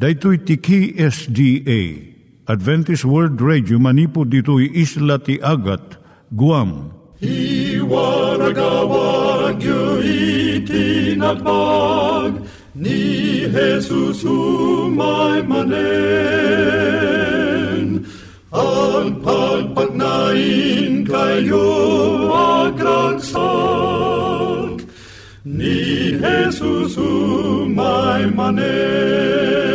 Daitui tiki SDA Adventist World Radio manipud ditui isla ti Agat Guam. I waragawag itinatpag ni Jesus umay manen. Ang pagpagnain kayo agkansak ni Jesus umay manen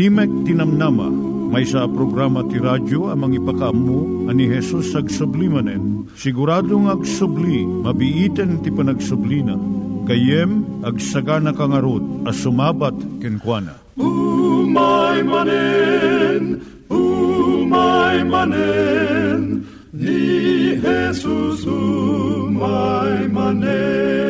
Timek Tinamnama, may sa programa ti radyo amang ipakaammo ani Hesus ag sublimanen. Siguradong ag subli, mabiiten ti panagsublina. Kayem ag sagana kangarot as sumabat kenkwana. Umay manen, umay manen, ni Jesus umay manen.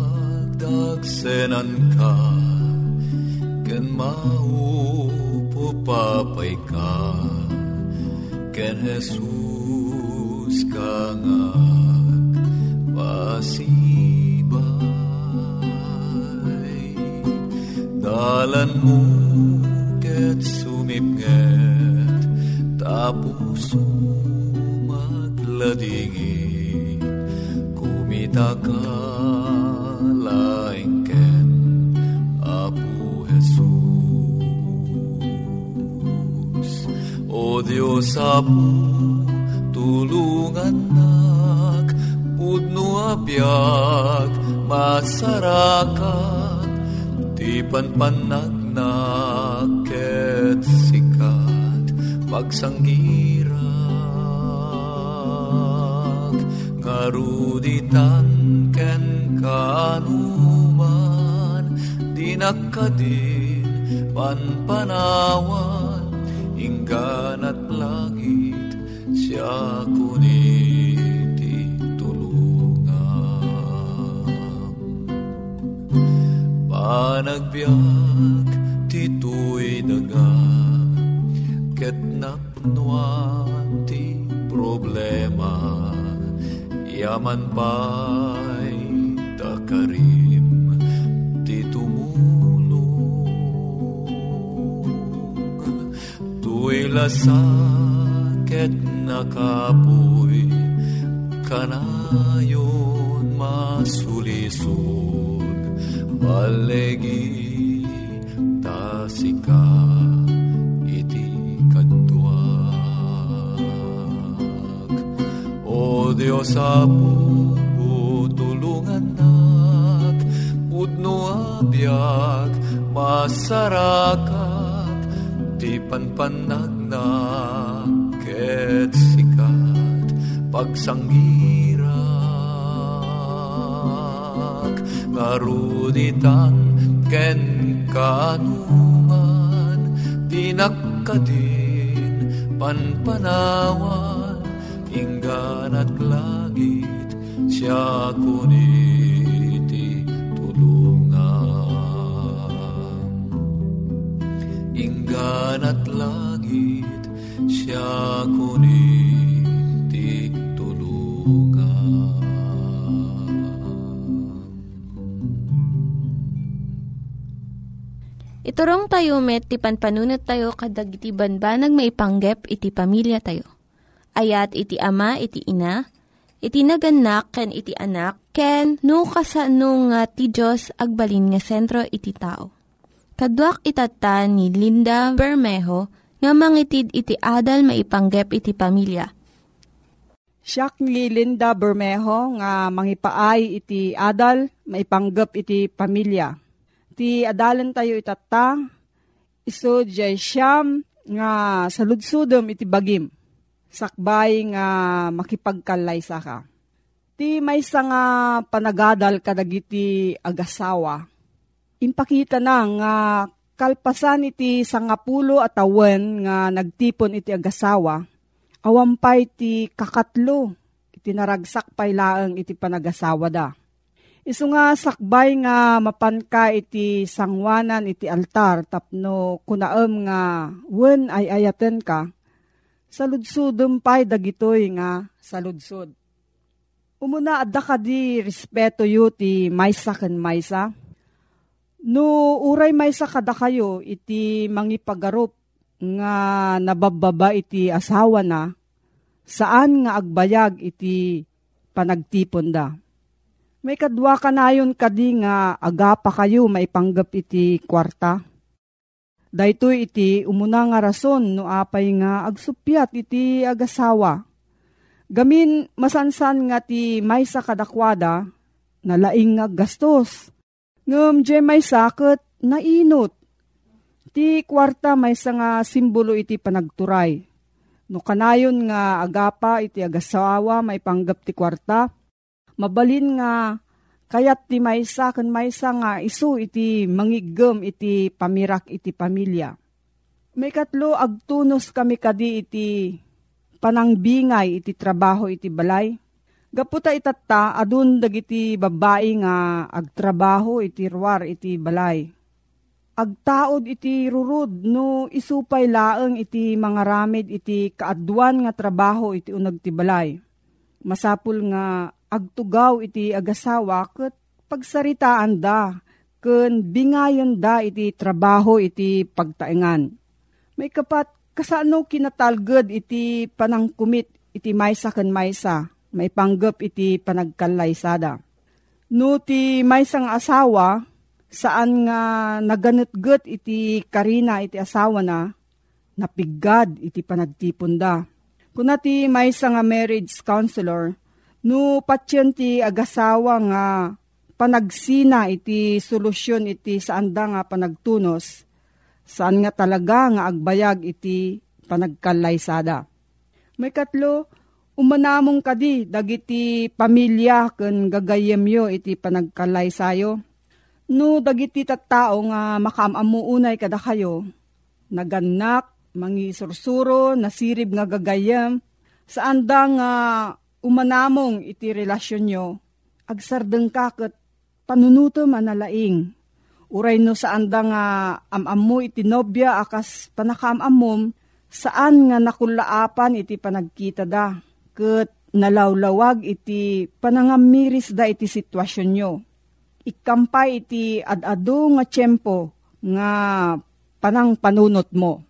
Agsenan ka, ken maupupapay ka, ken Jesus ka nga pasibay. Dalan mo ket sumipnget, tapos magladingin, kumita ka Diyos Apo, tulungan nak, pudno abiyag, masarakat, di panpanagnak, ket sikat, magsanggirak, ngaruditan ken kanuman, di nakadin, panpanawan, inggan at langit siya kuniti tulungan. Panagbiag tituy daga ket napnuan ti problema yaman pa'y takarim lasakit na kapoy. Kanayon masulisog balegi tasika iti kadwag O Diyos Apo tulungan nak pudno abiyag masarakat di panpanag na ket sikat pagsanggirak ngaruditan ken kanuman dinakadin panpanawan. Inggan at langit siya kuniti buwan at langit siya kunin tigtulugan. Iturong tayo met, ti panpanunat tayo kadag iti banbanag maipanggep iti pamilya tayo. Ayat iti ama, iti ina, iti naganak, ken iti anak, ken nukasano nga ti Diyos agbalin nga sentro iti tao Kaduak itata ni Linda Bermejo nga mangitid iti adal maipanggep iti pamilya Siya ni Linda Bermejo nga mangipaay iti adal, maipanggap iti pamilya. Ti adalan tayo itata, iso jay siyam nga saludsudom iti bagim. Sakbay nga makipagkalay sa ka. Ti may nga panagadal kadagiti agasawa. Impakita na nga kalpasan iti sangapulo at awen nga nagtipon iti agasawa awampay ti kakatlo, iti naragsak pay laeng iti panagasawa da. Isu nga sakbay nga mapanka iti sangwanan iti altar tapno kunaem nga wen ay ayaten ka, saludsudem pay dagitoy nga saludsud. Umuna adda ka di respeto yu ti maysa ken maysa. No uray maysa kada kayo iti mangipagarup nga nabababa iti asawa na, saan nga agbayag iti panagtipon da. May kadwa ka na yun kadi nga agapa kayo maipanggap iti kwarta. Dayto iti umuna nga rason no apay nga agsupyat iti agasawa. Gamin masansan nga ti maysa kadakwada na laing nga gastos. Ngem je may sakit na inot Ti kwarta may nga simbolo iti panagturay. No kanayon nga agapa iti agasawa may panggap ti kwarta. Mabalin nga kayat ti maysa kan maysa nga isu iti mangigem iti pamirak iti pamilya. May katlo agtunos kami kadi iti panangbingay iti trabaho iti balay. Gaputa itatta adun dagiti babae nga agtrabaho iti ruwar iti balay agtaod iti rurud no isupay laeng iti mga ramid iti kaadwan nga trabaho iti unag ti balay. Masapul nga agtugaw iti agasawa ket pagsaritaan da ken bingayon da iti trabaho iti pagtaengan. May kapat kasano kinatalged iti panangkumit iti maysa ken maysa may panggap iti panagkalaysada. No ti maysang asawa saan nga naganetget iti karina iti asawa na, napigad iti panagtipon da. Kuna ti may nga marriage counselor, no patyon ti agasawa nga panagsina iti solusyon iti saan da nga panagtunos, saan nga talaga nga agbayag iti panagkalaysada. May katlo, umanamong kadi dagiti pamilya ken gagayemyo iti panagkalaysayo No, dagiti tattao nga makamamuunay kada kayo, naganak, mangi sursuro, nasirib nga gagayam, saan da nga umanamong iti relasyon nyo, agsardeng kakot, panunuto manalaing. Uray no saan da nga amam mo iti nobya akas panakamamom, saan nga nakulaapan iti panagkita da, ket nalawlawag iti panangamiris da iti sitwasyon nyo ikampay iti adado nga tiyempo nga panang panunot mo.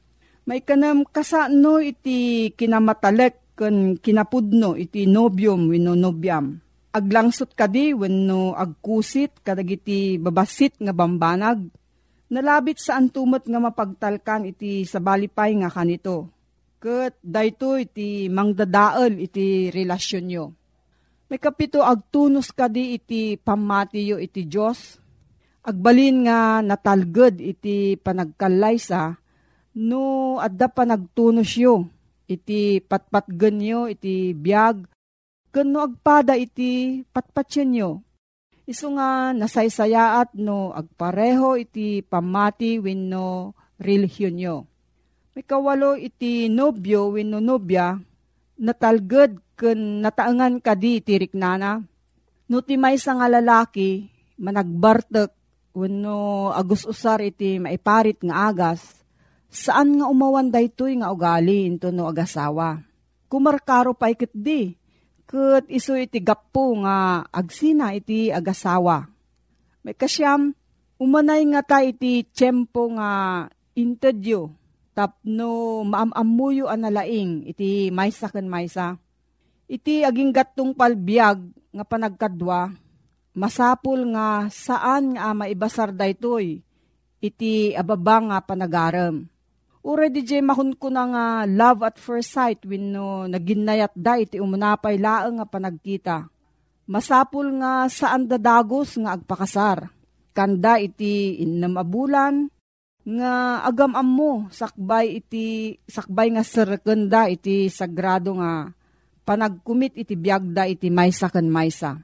May kanam kasano iti kinamatalek ken kinapudno iti nobyom wenno nobyam. Aglangsot kadi wenno agkusit kadagiti babasit nga bambanag. Nalabit sa antumot nga mapagtalkan iti sabalipay nga kanito. Ket dayto iti mangdadael iti relasyon nyo may kapito agtunos kadi iti pamatiyo iti Diyos. Agbalin nga natalged iti panagkalaysa no adda pa nagtunos yo iti patpatgen yo iti biyag ken no agpada iti patpatyen yo. Isu nga nasaysayaat no agpareho iti pamati wenno relihiyon yo. May kawalo iti nobyo wenno nobya natalged ken nataangan kadi tirik nana. No ti may nga lalaki, managbartek, wano agus usar iti maiparit nga agas, saan nga umawan daytoy nga ugali into no agasawa. Kumarkaro pa ikit di, ket iso iti gapo nga agsina iti agasawa. May kasyam, Umanay nga ta iti tiyempo nga interview tapno maamamuyo analaing iti maysa ken maysa. Iti aging gatong palbiag nga panagkadwa, masapul nga saan nga maibasar daytoy iti ababa nga panagaram. Ure di jay mahun ko na nga love at first sight when no naginayat da iti umunapay laeng nga panagkita. Masapul nga saan dadagos nga agpakasar. Kanda iti innam abulan, nga agam mo sakbay iti sakbay nga serkenda iti sagrado nga panagkumit iti biagda iti maysa ken maysa.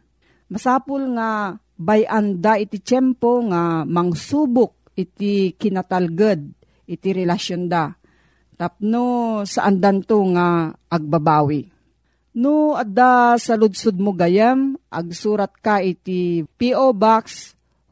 Masapul nga bayanda iti tiyempo nga mangsubok iti kinatalged iti relasyon da. Tapno saan danto nga agbabawi. No adda sa mo gayam, agsurat ka iti P.O. Box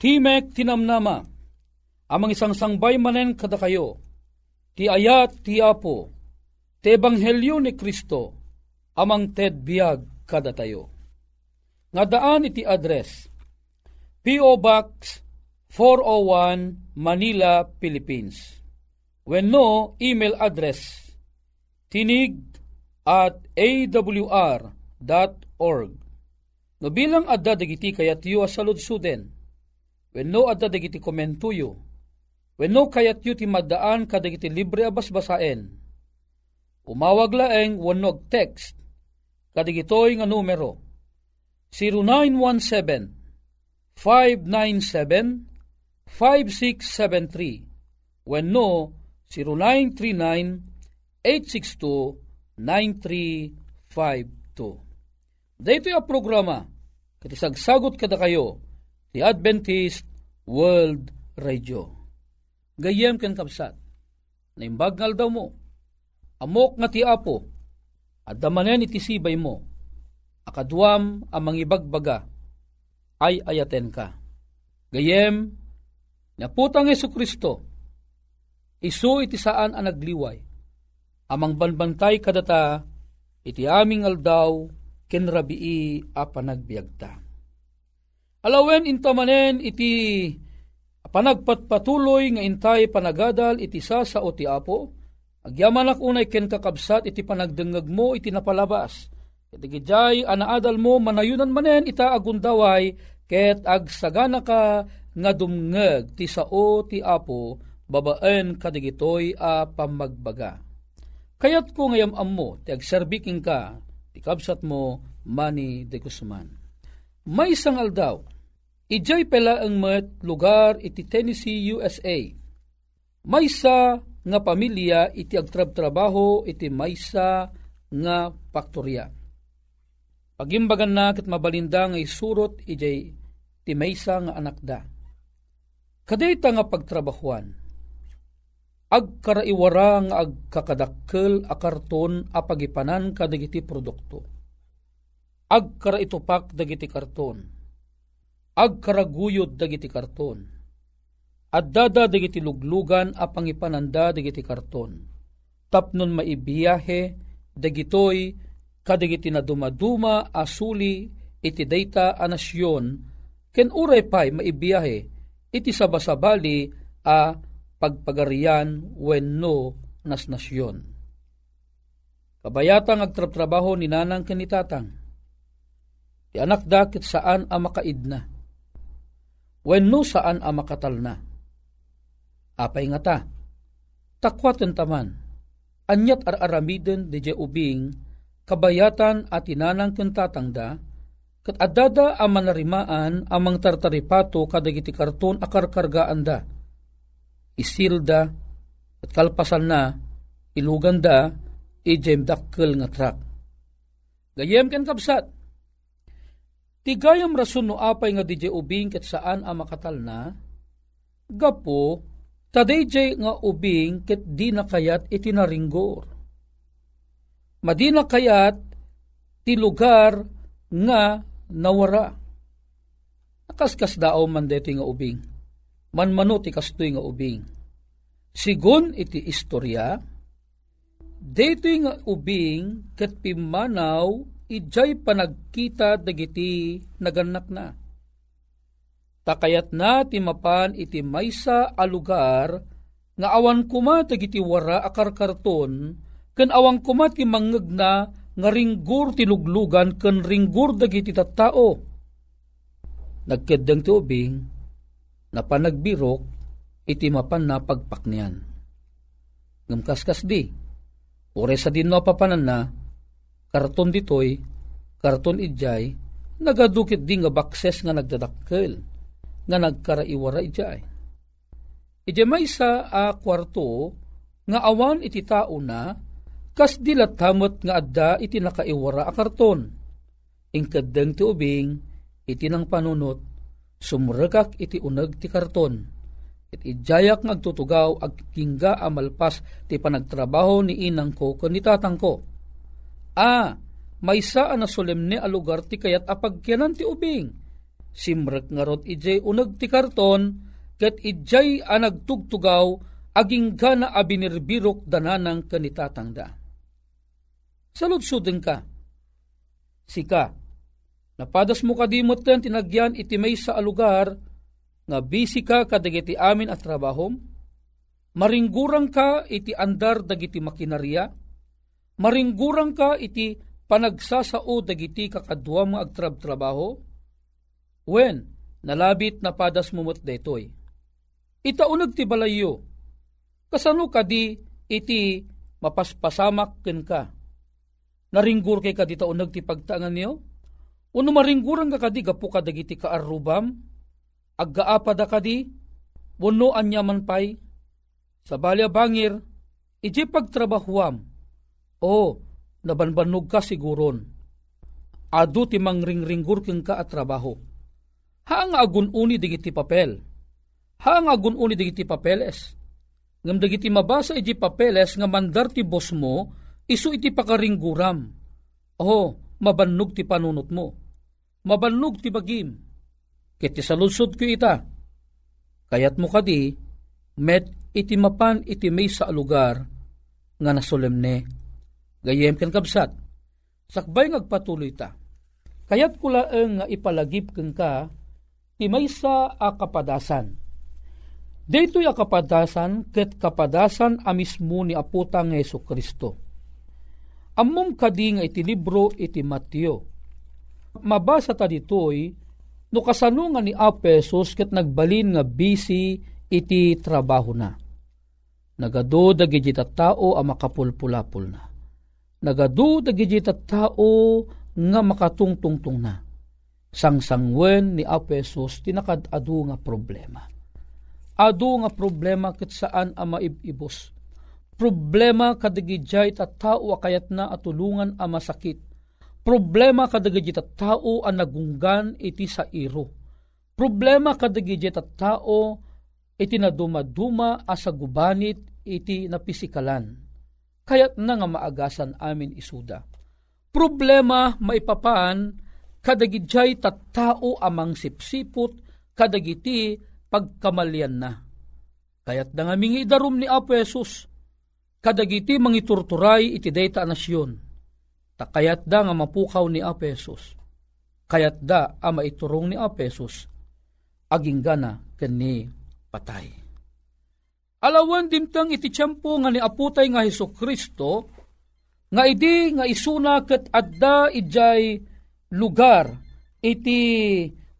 Timek tinamnama, amang isang sangbay manen kada kayo, ti ayat ti apo, ti ebanghelyo ni Kristo, amang ted biag kada tayo. Nga daan iti address, P.O. Box 401 Manila, Philippines. When no, email address, tinig at awr.org. No bilang adda dagiti kayat yu asalud suden, When no adda dagiti komentuyo, when no kayat yu ti madaan kadagiti libre abas basaen, umawag laeng wanog text, kadagitoy nga numero, 0917-597-5673, when no, 0939-862-9352. Dito yung programa, katisagsagot kada kayo, ti Adventist World Radio. Gayem ken kapsat, na imbagnal daw mo, amok nga ti apo, at damanen iti sibay mo, akadwam amang ibagbaga, ay ayaten ka. Gayem, naputang Yesu Kristo, isu iti saan ang nagliway, amang banbantay kadata, iti aming aldaw, kenrabii a panagbiagta Alawen intamanen iti panagpatpatuloy nga intay panagadal iti sa sa o ti apo, agyaman unay ken kakabsat iti panagdengeg mo iti napalabas. Iti gijay anaadal mo manayunan manen ita agundaway ket agsagana ka nga dumngeg ti sao ti apo babaen kadigitoy a pamagbaga. Kayat ko ngayam ammo ti agserbiking ka ti kabsat mo Manny de Guzman. May isang aldaw, ijay pela ang met lugar iti Tennessee, USA. Maysa nga pamilya iti agtrab-trabaho iti maysa nga faktorya. Pagimbagan na kat mabalinda nga isurot ijay ti maysa nga anak da. Kadayta nga pagtrabahuan, agkaraiwara nga agkakadakkel a karton a pagipanan kadagiti produkto agkara itupak dagiti karton, agkaraguyod dagiti karton, addada dagiti luglugan a pangipananda dagiti karton, tapnon maibiyahe dagitoy kadagiti na dumaduma asuli iti dayta a nasyon, ken uray pay maibiyahe iti sabasabali a pagpagarian wenno nas nasyon. Kabayatang agtratrabaho ni nanang kanitatang, Ti anak dakit saan a makaid na. Wenno saan a makatal na. Apay nga ta. Takwaten taman. anyat ar-aramiden di ubing, kabayatan at inanang kentatangda, kat adada ang manarimaan amang tartaripato kadagiti karton akarkargaan da. Isilda at kalpasan na ilugan da ijem dakkel nga trak. Gayem ken kapsat, Tigayam rason no apay nga DJ ubing ket saan a makatal na, gapo, tadayjay nga ubing ket di na kayat itinaringgor. Madina kayat ti lugar nga nawara. Nakaskas dao man deti nga ubing. Manmano ti kastoy nga ubing. Sigun iti istorya, deti nga ubing ket pimanaw ijay panagkita dagiti naganak na. Takayat na timapan iti maysa a lugar nga awan kuma dagiti wara akarkarton ken awan kuma ti mangeg na nga ringgur ti luglugan ken ringgur dagiti tattao. Nagkeddeng ti ubing na panagbirok iti mapan na pagpaknian. Ngamkaskas di, ore sa din no papanan na, karton ditoy, karton ijay, nagadukit di nga bakses nga nagdadakkel, nga nagkaraiwara ijay. Ije may sa a kwarto, nga awan iti tao na, kas dilatamot nga adda iti nakaiwara a karton. Ingkadeng ti ubing, iti nang panunot, sumregak iti uneg ti karton. It ijayak nga agtutugaw ag kingga amalpas ti panagtrabaho ni inang ko ken ni tatang ko A. May saan na solemne a lugar ti kayat apagkyanan ti ubing. Simrek nga rot ijay unag ti karton, ket ijay a nagtugtugaw, aging gana a binirbirok dananang kanitatangda. Saludsuden ka. Sika, napadas mo kadimot ten tinagyan iti may sa lugar, nga bisi ka kadagiti amin at trabahom, maringgurang ka iti andar dagiti makinarya, maringgurang ka iti panagsasao dagiti kakadwa mga agtrab-trabaho? When, nalabit na padas mumot detoy. Itaunag ti balayo, kasano ka di iti mapaspasamak ken ka. Naringgur kay ka di taunag ti pagtangan niyo? Uno maringguran ka kadi gapu ka dagiti kaarubam? Aggaapada kadi? Wano anyaman pay? Sa balya bangir, iti pagtrabahuam, o, nabanbanog ka siguron. Adu ti mangringringgur keng ka at trabaho. Haang agununi digiti papel. Haang agununi digiti papeles. Ngam digiti mabasa iti papeles nga mandar ti boss mo, isu iti pakaringguram. Oh, mabannog ti panunot mo. Mabannog ti bagim. Kiti saludsod ko ita. Kayat mo kadi, met iti mapan iti may sa lugar nga nasolemne Gayem ken kabsat, sakbay ngagpatuloy ta. Kayat kula nga ipalagip keng ka, ti maysa a kapadasan. Dito'y a kapadasan, ket kapadasan a mismo ni aputang Yeso Kristo. Ammom kadi nga iti libro iti Mateo. Mabasa ta ditoy, no kasano nga ni Apesos ket nagbalin nga busy iti trabaho na. Nagado dagiti tao a makapulpulapul na nagadu dagiti tao nga makatungtungtong na. Sangsangwen ni Apesos tinakad adu nga problema. Adu nga problema ket saan a maibibos. Problema kadagijay ta tao akayat na atulungan a masakit. Problema kadagijay ta tao a nagunggan iti sa iro. Problema kadagijay ta tao iti nadumaduma asa gubanit iti napisikalan kayat na nga maagasan amin isuda. Problema maipapan kadagidjay tattao amang sipsipot kadagiti pagkamalyan na. Kayat na nga mingi ni Apo Jesus, kadagiti mangiturturay iti dayta nasyon. Takayat da nga mapukaw ni Apo Jesus. Kayat da ama iturong ni Apo Jesus, aging gana kani patay. Alawan dimtang iti tiyempo nga ni aputay nga Heso Kristo, nga idi nga isuna ket adda ijay lugar iti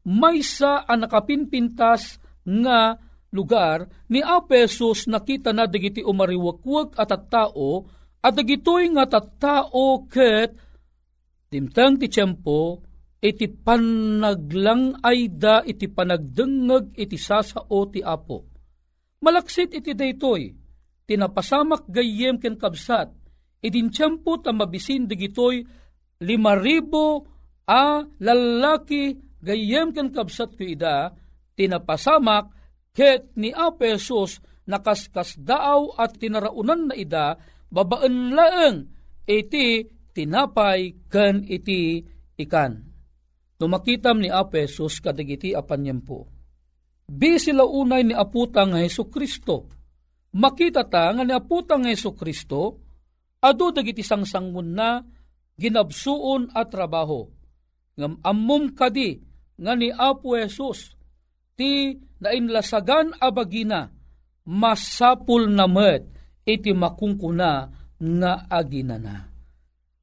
maysa a nakapinpintas nga lugar ni Apesos nakita na digiti umariwakwag at at tao At dagitoy nga tattao ket dimtang ti tiyempo iti panaglang ay da iti panagdengeg iti sasao ti apo. Malaksit iti daytoy, tinapasamak gayem ken kabsat, idin tiyempo ta mabisin digitoy lima ribo a lalaki gayem ken kabsat ko ida, tinapasamak ket ni Apo Jesus nakaskas daaw at tinaraunan na ida, babaan laeng iti tinapay ken iti ikan. Tumakitam ni Apo Jesus kadagiti apanyempo. Bi sila unay ni aputang nga Heso Kristo. Makita ta nga ni aputang nga Heso Kristo, ado dagiti sangsangun na ginabsuon at trabaho. Ngam ammum kadi nga ni Apo Jesus ti nainlasagan abagina masapul na met iti makungkuna nga aginana.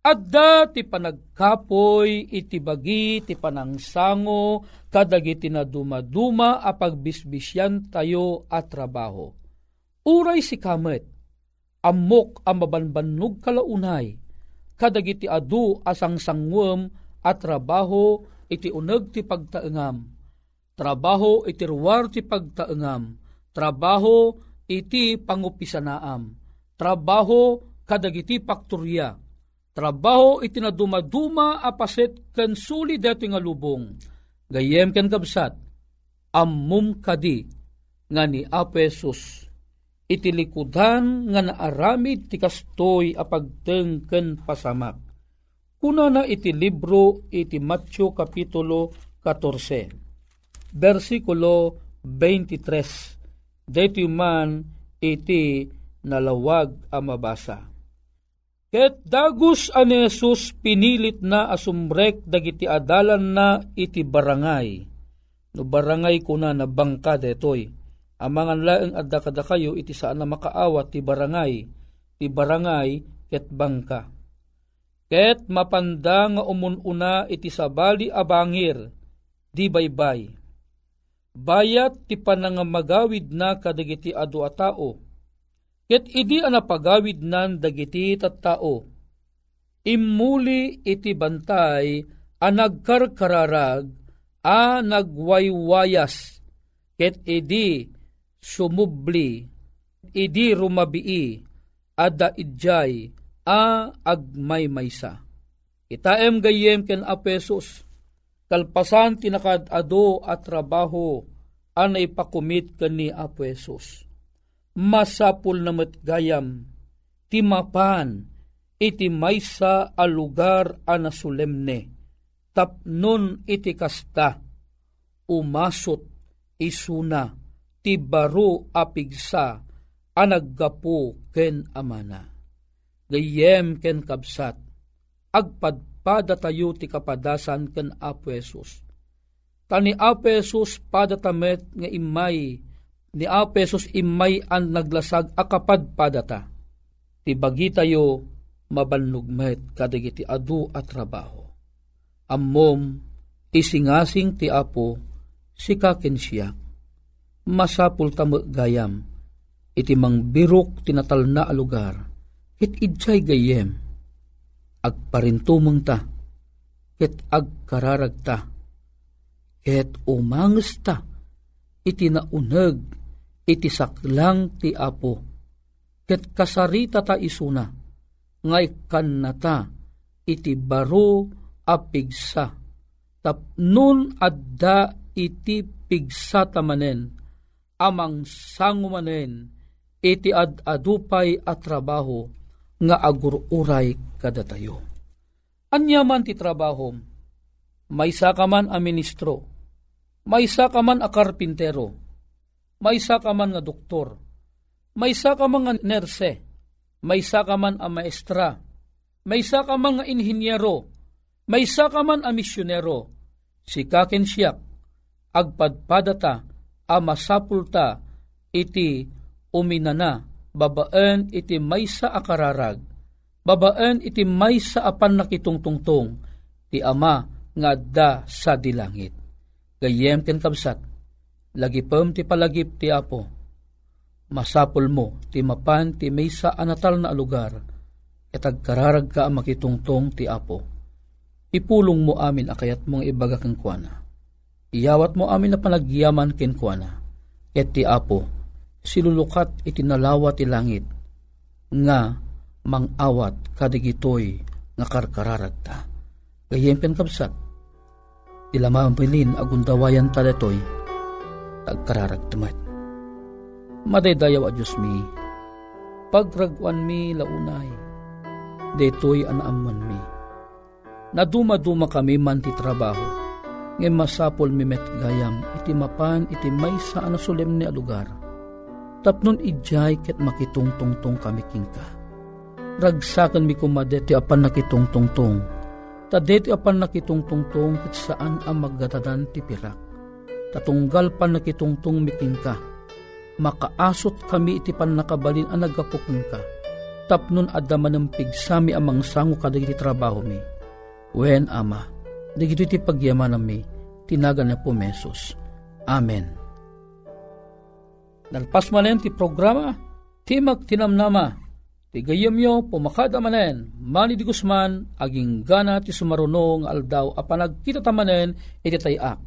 Adda ti panagkapoy iti bagi ti panangsango kadagiti na dumaduma a pagbisbisyan tayo at trabaho. Uray si kamet, amok ang mabanbanog kalaunay, kadagiti adu asang sangwem at trabaho iti uneg ti pagtaengam. Trabaho iti ruwar ti pagtaengam trabaho iti pangupisanaam, trabaho kadagiti pakturya, trabaho iti na dumaduma apaset ken suli deto nga lubong, gayem ken kabsat, ammum kadi nga ni Apesus, iti likudan nga naaramid ti kastoy apagteng ken pasamak. Kuna na iti libro iti Matthew Kapitulo 14, versikulo 23 Dito man iti nalawag a mabasa. Ket dagus ani Jesus pinilit na asumrek dagiti adalan na iti barangay. No barangay kuna na bangka detoy. Amangan laeng adda kada kayo iti saan na makaawat ti barangay. Ti barangay ket bangka. Ket mapanda nga umununa iti sabali abangir di baybay bayat ti panangamagawid na kadagiti adu a tao. Ket idi ana pagawid nan dagiti tattao. Immuli iti bantay a nagkarkararag a nagwaywayas. Ket idi sumubli, idi rumabii, ada idjay a agmaymaysa. Itaem gayem ken apesos kalpasan tinakad ado at trabaho anay pakumit kani Apo Jesus. Masapul na matgayam, timapan, iti maysa a lugar ana solemne, tapnon iti kasta, umasot isuna, ti baro apigsa, anaggapo ken amana. Gayem ken kabsat, agpad pada tayo ti kapadasan ken Apo. Tani Apo Jesus pada tamet nga imay, ni Apo Jesus imay ang naglasag akapad pada ta. Ti bagi tayo mabanlugmet kadagiti adu at trabaho. Ammom isingasing ti Apo si kaken siya. Masapul tamo gayam iti mang birok tinatal na alugar. It idjay gayem agparintumong ta, ket agkararag ta, ket umanges ta, iti nauneg, iti saklang ti apo, ket kasarita ta isuna, ngay kan na ta, iti baro apigsa, tapnun adda iti pigsa tamanen, amang sangumanen, iti ad adupay at trabaho, nga agururay kada tayo. Anyaman ti trabaho, may ka man a ministro, may ka man a karpintero, may ka man nga doktor, may ka man nga nerse, may ka man a maestra, may ka man nga inhinyero, may ka man a misyonero, si kaken siyak, agpadpadata, a masapulta, iti uminana, babaan iti maysa akararag, babaan iti maysa apan nakitungtungtong, ti ama nga da sa dilangit. Gayem ken kabsat, lagipem ti palagip ti apo, masapol mo ti mapan ti maysa anatal na lugar, Katag kararag ka makitungtong ti Apo. Ipulong mo amin akayat mong ibaga kang kuana. Iyawat mo amin na panagyaman ken kuana. Ket ti Apo, silulukat itinalawa ti langit, nga mangawat kadigitoy nga karkararag ta. Gayem pen kapsat, ilamambilin agundawayan ta detoy, tagkararag tamat. Madaydayaw a Diyos mi, pagragwan mi launay, detoy anaaman mi. Naduma-duma kami man ti trabaho, ngay masapol mi met gayam, iti mapan iti may sa ano solemne a lugar. Tapnon ijay ket makitungtungtong kami kingka. Ragsakan mi kumade ti apan nakitungtungtong, ta deti apan nakitungtungtong ket saan ang magdatadan ti pirak. Tatunggal pan nakitungtong mi kingka, makaasot kami iti pan nakabalin ang nagapukong ka. Tapnon adama ng pigsami amang sango kadagiti trabaho mi. Wen ama, digito iti pagyaman mi, tinaga na po mesos. Amen. Nalpas manen ti programa, Timag Tinamnama, ti gayemyo pumakada manen, mani di Guzman, aging gana ti sumarunong aldaw a panagkita tamanen, iti tayak.